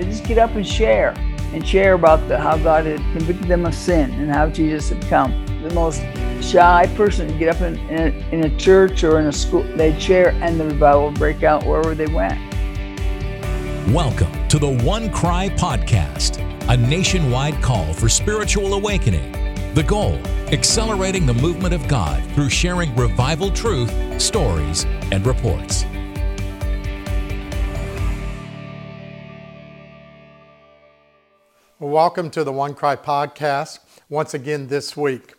They just get up and share and share about the, how God had convicted them of sin and how Jesus had come. The most shy person to get up in, in, a, in a church or in a school, they'd share and the revival would break out wherever they went. Welcome to the OneCry Podcast, a nationwide call for spiritual awakening. The goal accelerating the movement of God through sharing revival truth, stories, and reports. Welcome to the OneCry podcast once again this week.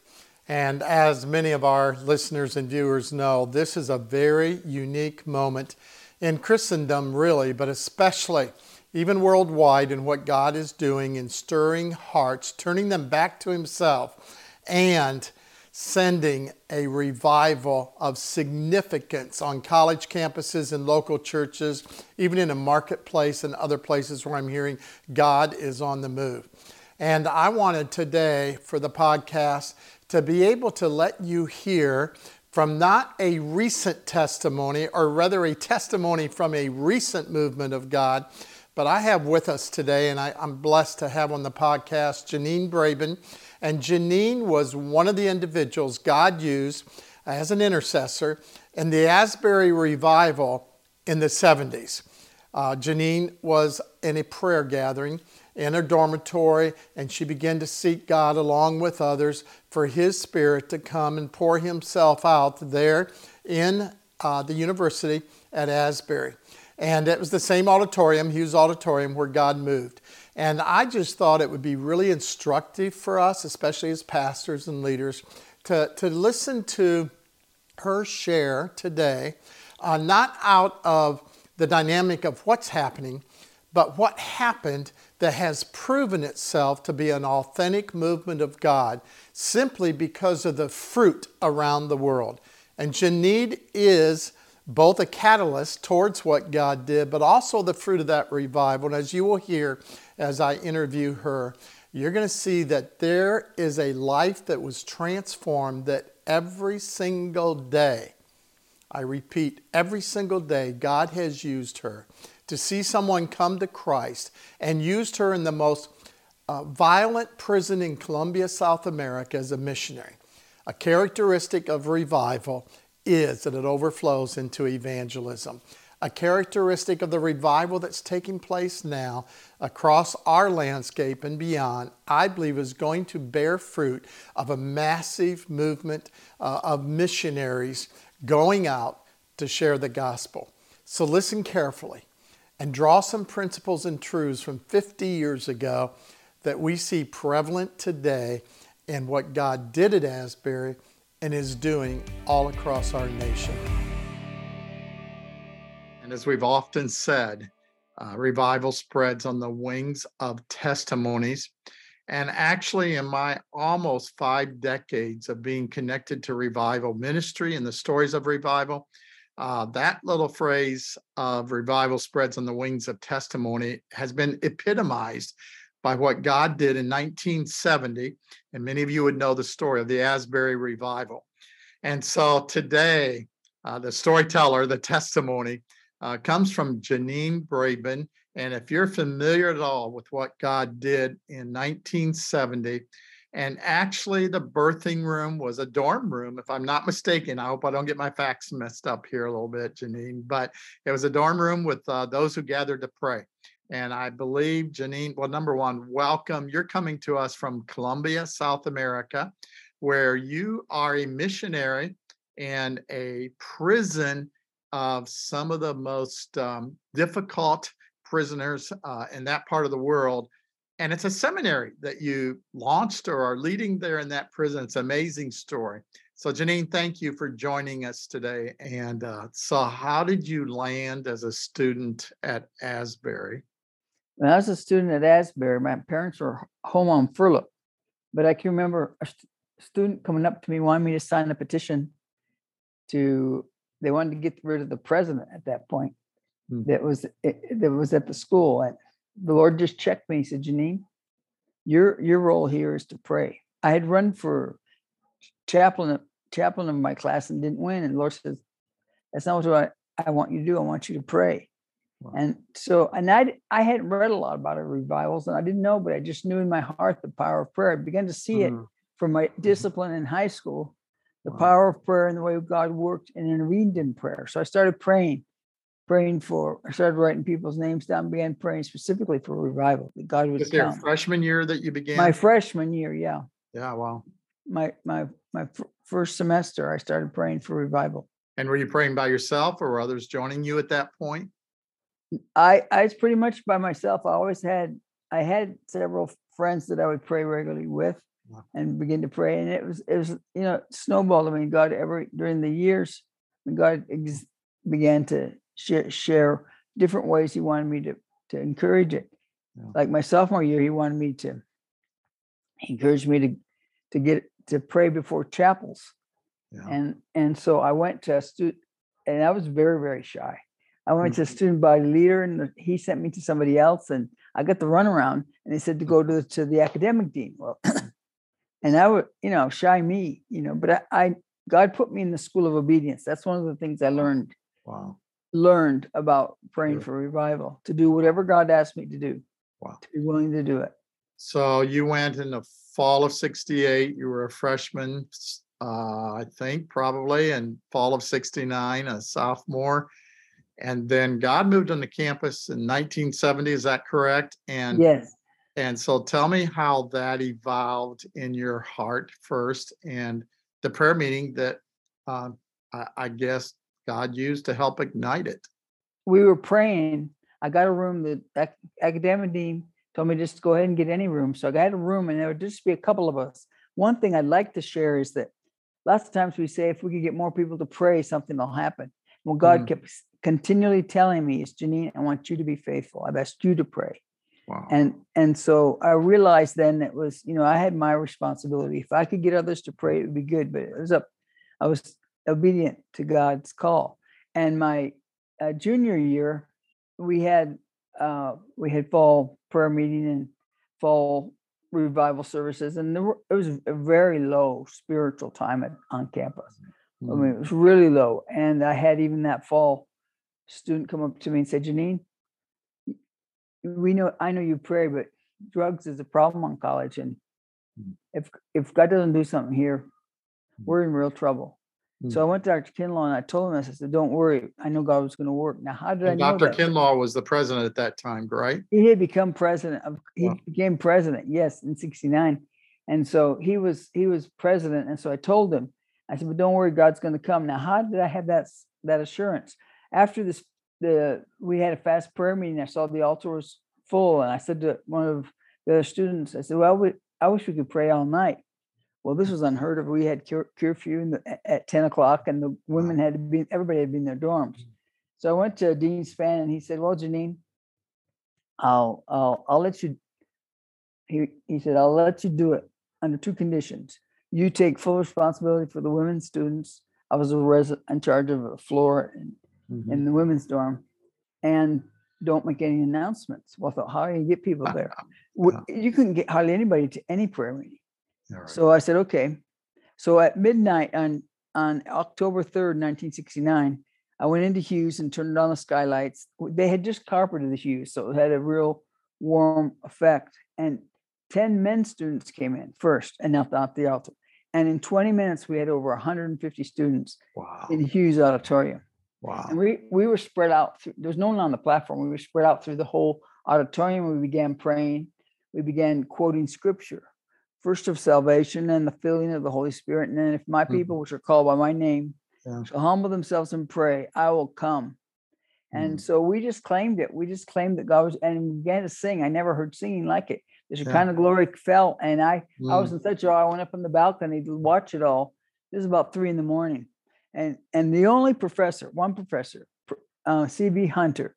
And as many of our listeners and viewers know, this is a very unique moment in Christendom, really, but especially even worldwide in what God is doing in stirring hearts, turning them back to Himself, and sending a revival of significance on college campuses and local churches, even in a marketplace and other places where I'm hearing God is on the move. And I wanted today for the podcast to be able to let you hear from not a recent testimony, or rather a testimony from a recent movement of God, but I have with us today, and I, am blessed to have on the podcast Jeannine Brabon. And Jeannine was one of the individuals God used as an intercessor in the Asbury revival in the 70s. Uh, Jeannine was in a prayer gathering in her dormitory, and she began to seek God along with others for His Spirit to come and pour Himself out there in uh, the university at Asbury. And it was the same auditorium, Hughes Auditorium, where God moved. And I just thought it would be really instructive for us, especially as pastors and leaders, to, to listen to her share today, uh, not out of the dynamic of what's happening, but what happened that has proven itself to be an authentic movement of God simply because of the fruit around the world. And Jeannine is both a catalyst towards what God did, but also the fruit of that revival. And as you will hear as I interview her, you're going to see that there is a life that was transformed that every single day, I repeat, every single day, God has used her to see someone come to Christ and used her in the most uh, violent prison in Colombia, South America as a missionary. A characteristic of revival is that it overflows into evangelism. A characteristic of the revival that's taking place now across our landscape and beyond, I believe, is going to bear fruit of a massive movement uh, of missionaries going out to share the gospel. So listen carefully and draw some principles and truths from 50 years ago that we see prevalent today in what God did at Asbury and is doing all across our nation. And as we've often said, uh, revival spreads on the wings of testimonies. And actually, in my almost five decades of being connected to revival ministry and the stories of revival, uh, that little phrase of revival spreads on the wings of testimony has been epitomized by what God did in 1970. And many of you would know the story of the Asbury revival. And so today, uh, the storyteller, the testimony, uh, comes from Jeannine Brabon. And if you're familiar at all with what God did in 1970, and actually the birthing room was a dorm room, if I'm not mistaken. I hope I don't get my facts messed up here a little bit, Jeannine, but it was a dorm room with uh, those who gathered to pray. And I believe, Jeannine, well, number one, welcome. You're coming to us from Colombia, South America, where you are a missionary and a prison of some of the most um, difficult prisoners uh, in that part of the world. And it's a seminary that you launched or are leading there in that prison. It's an amazing story. So, Jeannine, thank you for joining us today. And uh, so, how did you land as a student at Asbury? When I was a student at Asbury, my parents were home on furlough, but I can remember a st- student coming up to me wanting me to sign a petition to. They wanted to get rid of the president at that point. Mm. That was it, that was at the school, and the Lord just checked me. He said, "Jeannine, your your role here is to pray." I had run for chaplain chaplain of my class and didn't win, and the Lord says, "That's not what I, I want you to do. I want you to pray." Wow. And so, and I I hadn't read a lot about it, revivals, and I didn't know, but I just knew in my heart the power of prayer. I began to see it Mm, from my discipline in high school, the Wow. power of prayer and the way God worked and intervened in prayer. So I started praying, praying for, I started writing people's names down, began praying specifically for revival, that God would Was there freshman year that you began? My freshman year, yeah, Yeah, wow. my, my, my fir- first semester, I started praying for revival. And were you praying by yourself or were others joining you at that point? I I was pretty much by myself. I always had I had several friends that I would pray regularly with Wow. and begin to pray. And it was it was you know snowballed. I mean, God every during the years when God ex- began to share, share different ways He wanted me to to encourage it. Yeah. Like my sophomore year, He wanted me to he encouraged me to to get to pray before chapels Yeah. and and so I went to a student, and I was very very shy. I went to a student body leader, and he sent me to somebody else, and I got the runaround, and they said to go to the, to the academic dean. Well, and I would, you know, shy me, you know, but I, I God put me in the school of obedience. That's one of the things I learned Wow. learned about praying Good. for revival to do whatever God asked me to do. Wow. To be willing to do it. So you went in the fall of 68. You were a freshman, uh, I think, probably, and fall of 69, a sophomore. And then God moved on the campus in 1970. Is that correct? And Yes. And so tell me how that evolved in your heart first and the prayer meeting that um, I, I guess God used to help ignite it. we were praying. I got a room. The ac- academic dean told me just to go ahead and get any room. So I got a room, and there would just be a couple of us. One thing I'd like to share is that lots of times we say if we could get more people to pray, something will happen. Well, God Mm. kept continually telling me, "Is Jeannine, I want you to be faithful. I've asked you to pray." Wow. And and so I realized then it was, you know, I had my responsibility. If I could get others to pray, it would be good. But it was up, I was obedient to God's call. And my uh, junior year, we had uh, we had fall prayer meeting and fall revival services, and there were, it was a very low spiritual time at, on campus. I Mm, mean, it was really low. And I had even that fall student come up to me and say, Jeannine, we know, I know you pray, but drugs is a problem on college. And Mm. if, if God doesn't do something here, Mm. we're in real trouble. So I went to Dr. Kinlaw and I told him. I said, don't worry. I know God was going to work. Now, how did I And know Dr. Kinlaw was the president at that time, right? he had become president of he Wow. became president yes in 69 and so he was he was president and so i told him i said but don't worry god's going to come now how did i have that that assurance after this the we had a fast prayer meeting i saw the altar was full and i said to one of the other students i said well we, i wish we could pray all night well this was unheard of we had cur- curfew in the, at 10 o'clock and the women had to be everybody had been in their dorms mm. so i went to dean span and he said well jeannine I'll I'll I'll let you. He he said I'll let you do it under two conditions. You take full responsibility for the women students. I was a resident in charge of a floor in, Mhm. in the women's dorm, and don't make any announcements. Well, I thought, how do you get people there? W- You couldn't get hardly anybody to any prayer meeting. Right. So I said, okay. So at midnight on on October 3rd, 1969, I went into Hughes and turned on the skylights. They had just carpeted the Hughes, so it had a real warm effect. And 10 men students came in first and knelt out the altar. And in 20 minutes, we had over 150 students Wow. in Hughes Auditorium. Wow. And we we were spread out. Through, there was no one on the platform. We were spread out through the whole auditorium. We began praying. We began quoting scripture, first of salvation and the filling of the Holy Spirit. And then, if my people, which are called by my name, Yeah. shall humble themselves and pray, I will come. And Mm. so we just claimed it. We just claimed that God was, and we began to sing. I never heard singing like it. There's a Yeah. kind of glory fell, and I I was Mm. in such awe. I went up on the balcony to watch it all. This is about three in the morning, and and the only professor, one professor, uh, C.B. Hunter,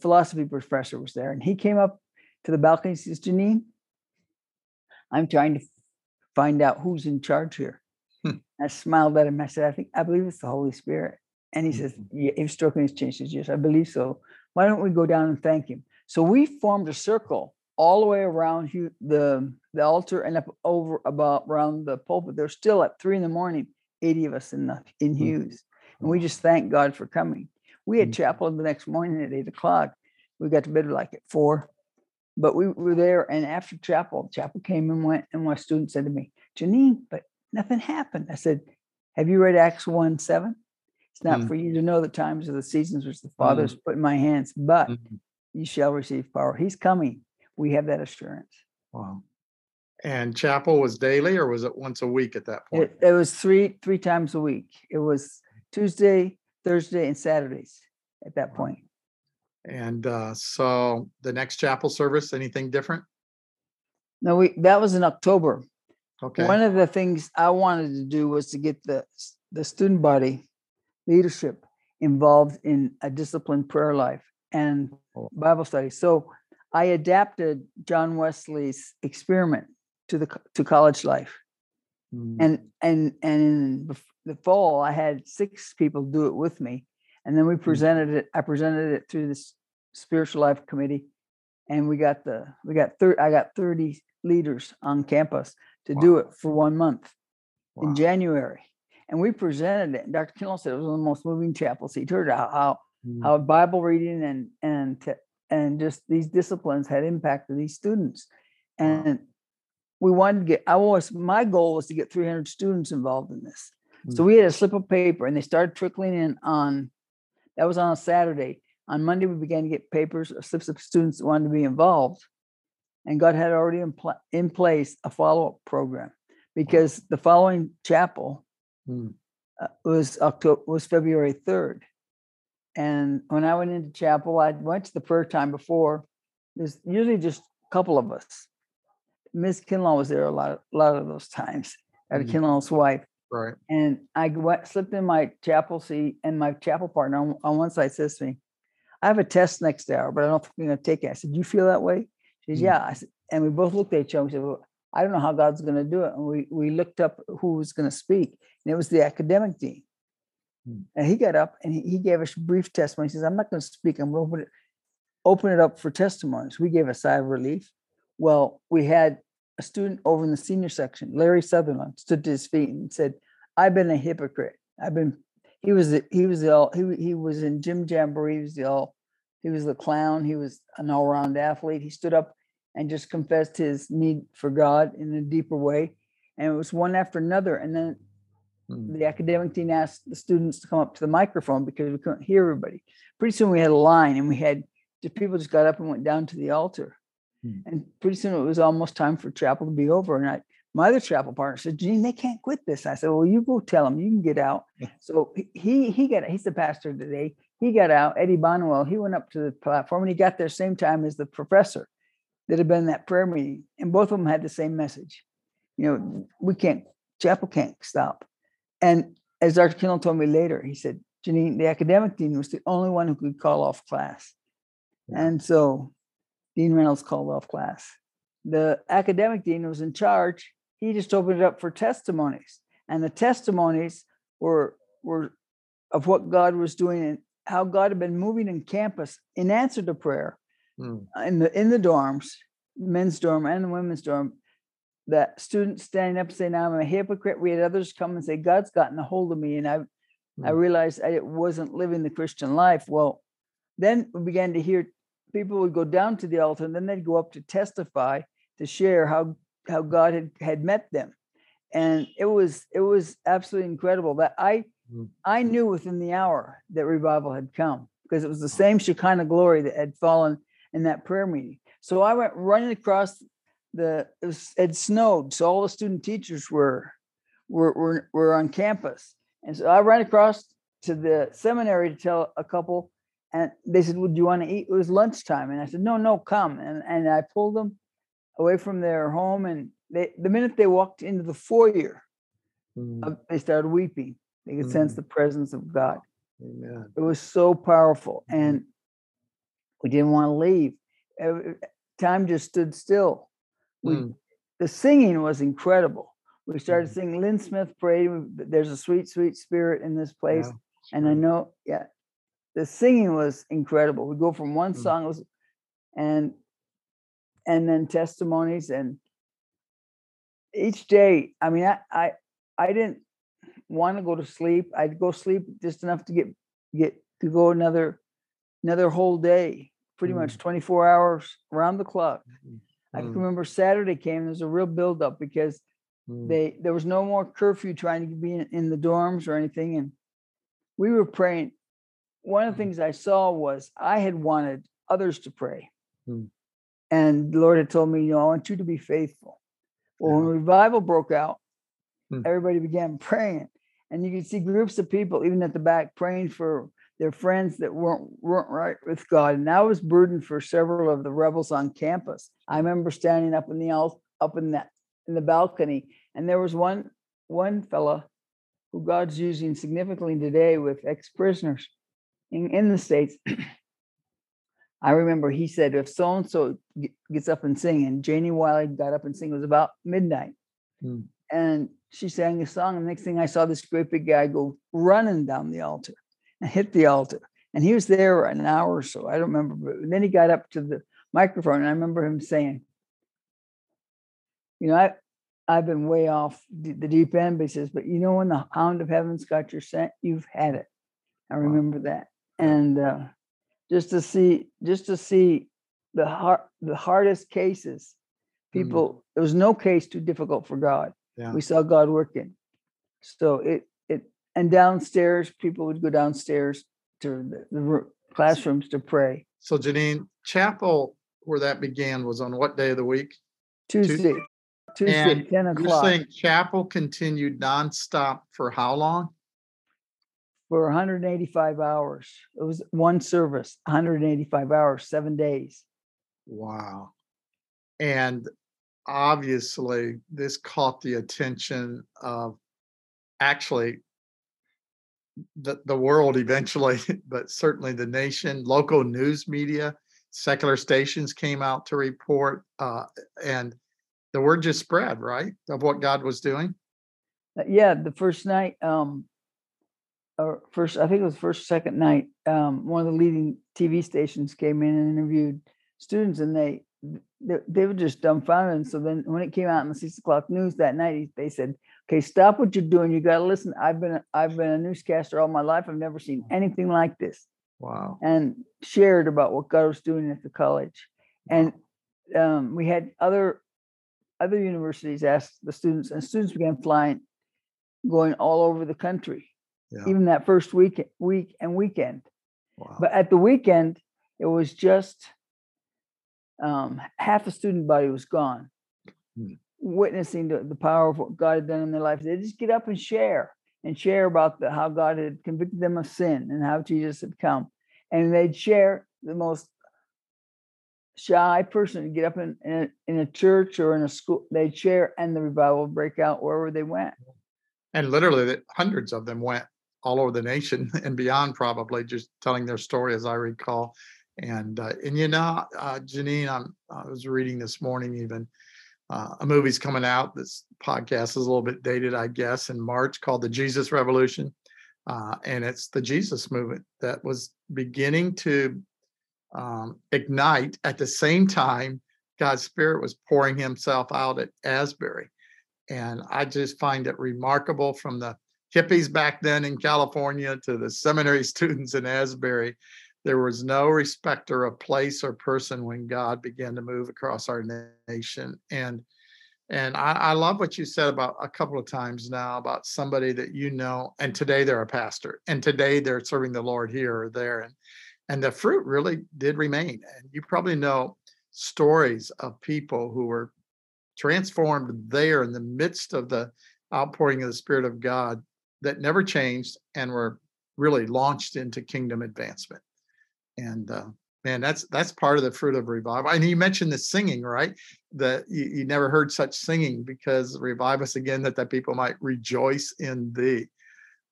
philosophy professor, was there, and he came up to the balcony. and says, "Jeannine, I'm trying to find out who's in charge here." Hmm. I smiled at him. I said, "I think I believe it's the Holy Spirit." And he says, Mhm. "Yeah." Was stroking his chin. He says, "Yes, I believe so. Why don't we go down and thank him?" So we formed a circle all the way around the the altar and up over about around the pulpit. They're still at three in the morning, 80 of us in the in Mm. Hughes. And we just thank God for coming. We had Mm. chapel the next morning at eight o'clock. We got to bed like at four. But we were there and after chapel, chapel came and went, and my student said to me, Jeannine, but nothing happened. I said, Have you read Acts 1 7? It's not Mm. for you to know the times or the seasons which the Father has put in my hands, but Mhm. you shall receive power. He's coming. We have that assurance. Wow. And chapel was daily or was it once a week at that point? It, it was three three times a week. It was Tuesday, Thursday, and Saturdays at that point. And uh, so the next chapel service, anything different? No, we that was in October. Okay. One of the things I wanted to do was to get the the student body leadership involved in a disciplined prayer life and Oh. Bible study. So I adapted John Wesley's experiment to the to college life. Mm, and and and in the, fall i had six people do it with me and then we presented it i presented it through this spiritual life committee and we got the we got thir- i got 30 leaders on campus to do it for one month wow. in january and we presented it and dr Kinlaw said it was one of the most moving chapels he'd heard how how, Mm, how bible reading and and and just these disciplines had impacted these students Wow. We wanted to get i was my goal was to get 300 students involved in this. So Mm. we had a slip of paper and they started trickling in on that was on a saturday. On monday we began to get papers or slips of students that wanted to be involved and god had already in, pla- in place a follow-up program because the following chapel Mm, uh, was october was february 3rd and when i went into chapel i went to the prayer time before there's usually just a couple of us Miss Kinlaw was there a lot, a lot of those times. Dr. Mm. Kinlaw's wife, Right. and I went, slipped in my chapel seat, and my chapel partner on, on one side says to me, "I have a test next hour, but I don't think I'm going to take it." I said, Do "You feel that way?" She says, Mm. "Yeah." I said, and we both looked at each other. We said, well, "I don't know how God's going to do it." And we we looked up who was going to speak, and it was the academic dean. Mm. And he got up and he, he gave us a brief testimony. He says, "I'm not going to speak. I'm going to open it, open it up for testimonies." We gave a sigh of relief. Well, we had a student over in the senior section, Larry Sutherland, stood to his feet and said, "I've been a hypocrite. I've been." He was the, he was the all he he was in Jim Jamboree. He was the all he was the clown. He was an all round athlete. He stood up and just confessed his need for God in a deeper way, and it was one after another. And then Mm, the academic dean asked the students to come up to the microphone because we couldn't hear everybody. Pretty soon we had a line and we had just people just got up and went down to the altar. Hmm. And pretty soon it was almost time for chapel to be over. And I, my other chapel partner said, Gene, they can't quit this. I said, Well, you go tell them, you can get out. so he- he got he's the pastor today. He got out, Eddie Bonwell, he went up to the platform and he got there same time as the professor that had been in that prayer meeting. And both of them had the same message. You know, we can't, chapel can't stop. And as Dr. Kinlaw told me later, he said, Jeannine, the academic dean was the only one who could call off class. Yeah. And so Dean Reynolds called off class. The academic dean was in charge. He just opened it up for testimonies. And the testimonies were, were of what God was doing and how God had been moving in campus in answer to prayer mm, in the in the dorms, men's dorm and the women's dorm, that students standing up saying, I'm a hypocrite. We had others come and say, God's gotten a hold of me. And I I Mm. realized I wasn't living the Christian life. Well, then we began to hear people would go down to the altar and then they'd go up to testify to share how how God had, had met them. And it was it was absolutely incredible that I Mm. I knew within the hour that revival had come because it was the same Shekinah glory that had fallen in that prayer meeting. So I went running across the it was it snowed, so all the student teachers were were were, were on campus. And so I ran across to the seminary to tell a couple, and they said, Would you want to eat? It was lunchtime. And I said, No, no, come. And and I pulled them away from their home. And they the minute they walked into the foyer, mm, uh, they started weeping. They could sense Mm. the presence of God. Amen. It was so powerful. Mhm. And we didn't want to leave. Time just stood still. We Mm, the singing was incredible. We started Mhm. singing. Lynn Smith prayed. There's a sweet, sweet spirit in this place, Yeah, and I know, yeah, the singing was incredible. We go from one Mm. song, was, and and then testimonies, and each day. I mean, I I, I didn't want to go to sleep. I'd go sleep just enough to get get could go another another whole day, pretty much 24 hours around the clock. I can Mm, remember Saturday came, There was a real buildup because mm, they there was no more curfew trying to be in, in the dorms or anything. And we were praying. One of the Mhm. things I saw was I had wanted others to pray. Mm. And the Lord had told me, you know, I want you to be faithful. Well, when revival broke out, Mm. everybody began praying. And you could see groups of people, even at the back, praying for their friends that weren't weren't right with God. And I was burdened for several of the rebels on campus. I remember standing up in the up in that in the balcony, and there was one one fella who God's using significantly today with ex-prisoners in, in the States. I remember he said, if so and so gets up and sing, and Janie Wiley got up and sing, it was about midnight. Hmm. And she sang a song. And the next thing I saw this great big guy go running down the altar and hit the altar. And he was there an hour or so. I don't remember. But then he got up to the microphone, and I remember him saying, You know, I, I've been way off the, deep end, but he says, But you know, when the hound of heaven's got your scent, you've had it. I Wow. remember that. And uh, just to see, just to see the hard, the hardest cases, Mm. people, there was no case too difficult for God. Yeah. We saw God working. So it, it, and downstairs, people would go downstairs to the, the roo- classrooms to pray. So Jeannine, chapel where that began was on what day of the week? Tuesday, Tuesday, And 10 You're saying chapel continued nonstop for how long? For 185 hours. It was one service, 185 hours, seven days. Wow. And obviously, this caught the attention of actually the, the world eventually, but certainly the nation, local news media, secular stations came out to report, uh, and the word just spread, right, of what God was doing. Uh, yeah, the first night, um, or first, I think it was first, second night, um, one of the leading TV stations came in and interviewed students, and they they, they were just dumbfounded. And so then, when it came out in the six o'clock news that night, they said, "Okay, stop what you're doing. You got to listen. I've been a, I've been a newscaster all my life. I've never seen anything like this." Wow. and shared about what God was doing at the college. And um, we had other other universities ask the students, and students began flying, going all over the country, Yeah. even that first week week and weekend. Wow. But at the weekend, it was just um, half the student body was gone, Hmm. witnessing the, the power of what God had done in their life. They just get up and share and share about the, how God had convicted them of sin and how Jesus had come. And they'd share the most shy person to get up in, in, a, in a church or in a school. They'd share and the revival would break out wherever they went. and literally hundreds of them went all over the nation and beyond probably just telling their story as i recall. And uh, and you know uh, jeannine I'm, i was reading this morning even uh, a movie's coming out. This podcast is a little bit dated i guess in march called the jesus revolution. Uh, and it's the jesus movement that was beginning to um, ignite. At the same time god's spirit was pouring himself out at asbury. And I just find it remarkable from the hippies back then in California to the seminary students in Asbury. There was no respecter of place or person when God began to move across our nation. And and I, I love what you said about a couple of times now about somebody that you know, and today they're a pastor, and today they're serving the Lord here or there. And and the fruit really did remain. And you probably know stories of people who were transformed there in the midst of the outpouring of the Spirit of God that never changed and were really launched into kingdom advancement. And uh, man, that's that's part of the fruit of revival. And you mentioned the singing, right? That you, you never heard such singing because revive us again that that people might rejoice in thee.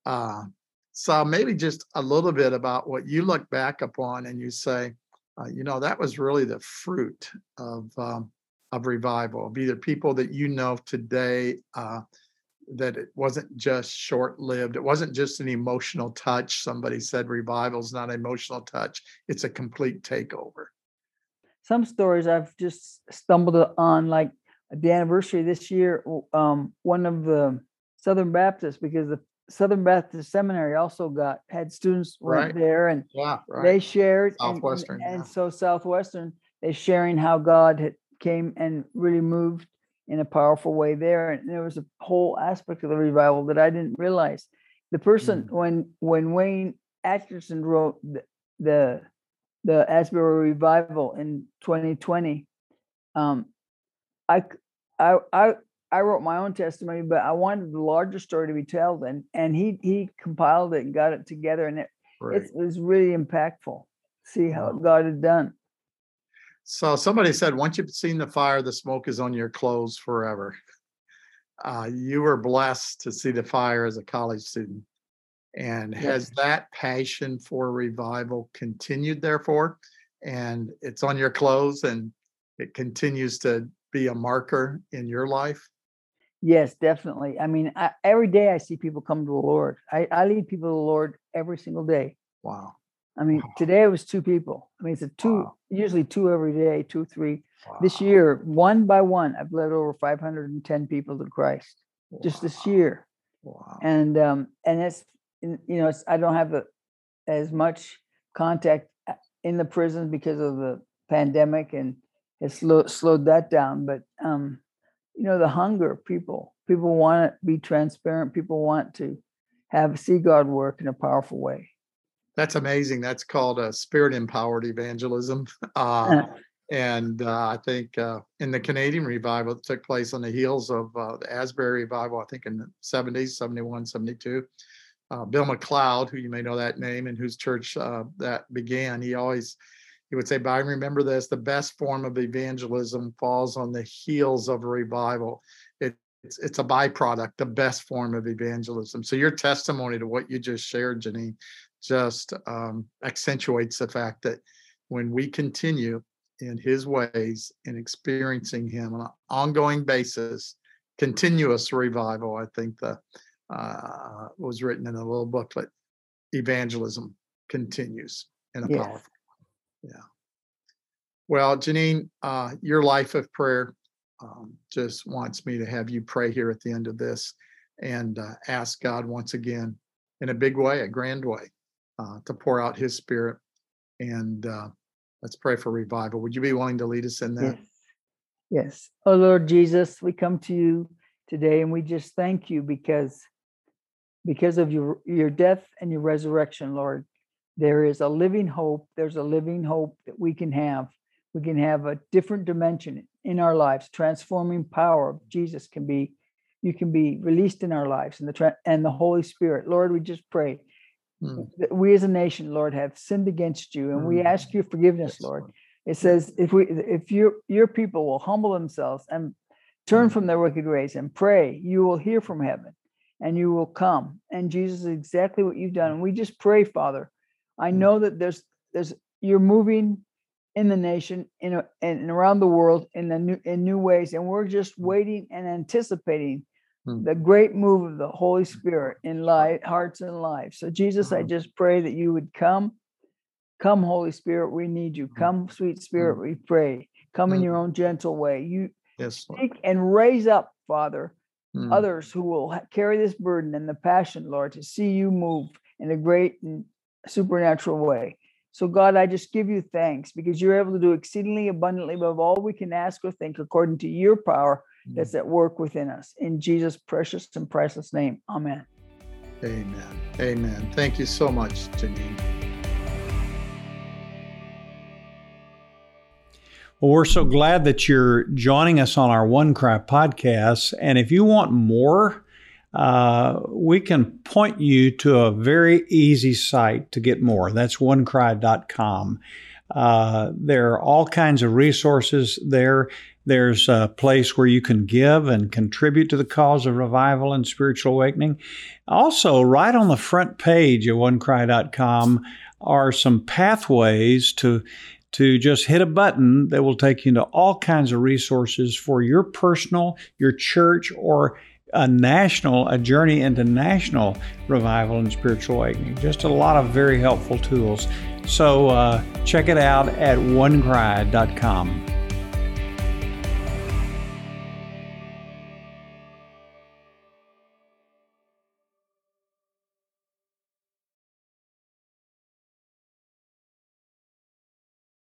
Uh, so maybe just a little bit about what you look back upon and you say, uh, you know, that was really the fruit of um, of revival of either people that you know today uh, that it wasn't just short lived. It wasn't just an emotional touch. Somebody said revival is not emotional touch, it's a complete takeover. Some stories I've just stumbled on, like the anniversary this year, um, one of the Southern Baptists, because the Southern Baptist Seminary also got had students Right. there and Yeah, right. they shared and- and- Southwestern, and, so Southwestern they sharing how God had came and really moved in a powerful way there and there was a whole aspect of the revival that I didn't realize. The person Mm. when when Wayne Atkinson wrote the the, the Asbury revival in 2020, um, i i i wrote my own testimony, but I wanted the larger story to be told, and and he he compiled it and got it together, and it Great. it was really impactful. See how Wow. God had done. So somebody said, once you've seen the fire, the smoke is on your clothes forever. Uh, you were blessed to see the fire as a college student. And has that passion for revival continued therefore? And it's on your clothes and it continues to be a marker in your life? Yes, definitely. I mean, I, every day I see people come to the Lord. I, I lead people to the Lord every single day. Wow. I mean, Wow. today it was two people. I mean, it's a two, Wow. Usually two every day, two, three. This year, one by one, I've led over 510 people to Christ just this year. Wow. and um and it's you know it's, i don't have the, as much contact in the prison because of the pandemic and it's slow, slowed that down but um you know the hunger people people want to be transparent people want to have see god work in a powerful way That's amazing. That's called a spirit empowered evangelism. Uh, And uh, I think uh, in the Canadian revival that took place on the heels of uh, the Asbury revival, I think in the 70s, 71, 72, uh, Bill McLeod, who you may know that name and whose church uh, that began, he always he would say, "But I remember this: the best form of evangelism falls on the heels of a revival. It, it's it's a byproduct, the best form of evangelism." So your testimony to what you just shared, Jeannine, just um, accentuates the fact that when we continue in his ways and experiencing him on an ongoing basis, continuous revival, I think the uh, was written in a little booklet. Evangelism continues in a Yes. powerful, yeah. Well, Jeannine, uh, your life of prayer um, just wants me to have you pray here at the end of this and uh, ask God once again, in a big way, a grand way, uh, to pour out His Spirit and uh, let's pray for revival. Would you be willing to lead us in that? Yes. Yes. Oh Lord Jesus, we come to you today and we just thank you because because of your your death and your resurrection, Lord. There is a living hope. There's a living hope that we can have. We can have a different dimension in our lives. Transforming power of Jesus can be you can be released in our lives and the and the Holy Spirit. Lord, we just pray Mm, we as a nation, Lord, have sinned against you and we Mm. ask your forgiveness, yes, Lord. It says if we if your your people will humble themselves and turn Mm. from their wicked ways and pray, you will hear from heaven and you will come. And Jesus is exactly what you've done. And we just pray, Father. I know that there's there's you're moving in the nation in a, and around the world in the new in new ways, and we're just waiting and anticipating Mm. the great move of the Holy Spirit in life, hearts and lives. So Jesus, I Mhm. just pray that you would come. Come, Holy Spirit, we need you. Come, sweet Spirit, we pray. Come in Mm. your own gentle way. You Yes. Take and raise up, Father, others who will carry this burden and the passion, Lord, to see you move in a great and supernatural way. So, God, I just give you thanks because you're able to do exceedingly abundantly above all we can ask or think according to your power. That's at work within us. In Jesus' precious and priceless name. Amen. Amen. Amen. Thank you so much, Jeannine. Well, we're so glad that you're joining us on our OneCry podcast. And if you want more, uh, we can point you to a very easy site to get more. That's onecry.com. Uh, there are all kinds of resources there. There's a place where you can give and contribute to the cause of revival and spiritual awakening. Also, right on the front page of onecry.com are some pathways to to just hit a button that will take you into all kinds of resources for your personal, your church, or a national, a journey into national revival and spiritual awakening. Just a lot of very helpful tools. So uh, check it out at onecry.com.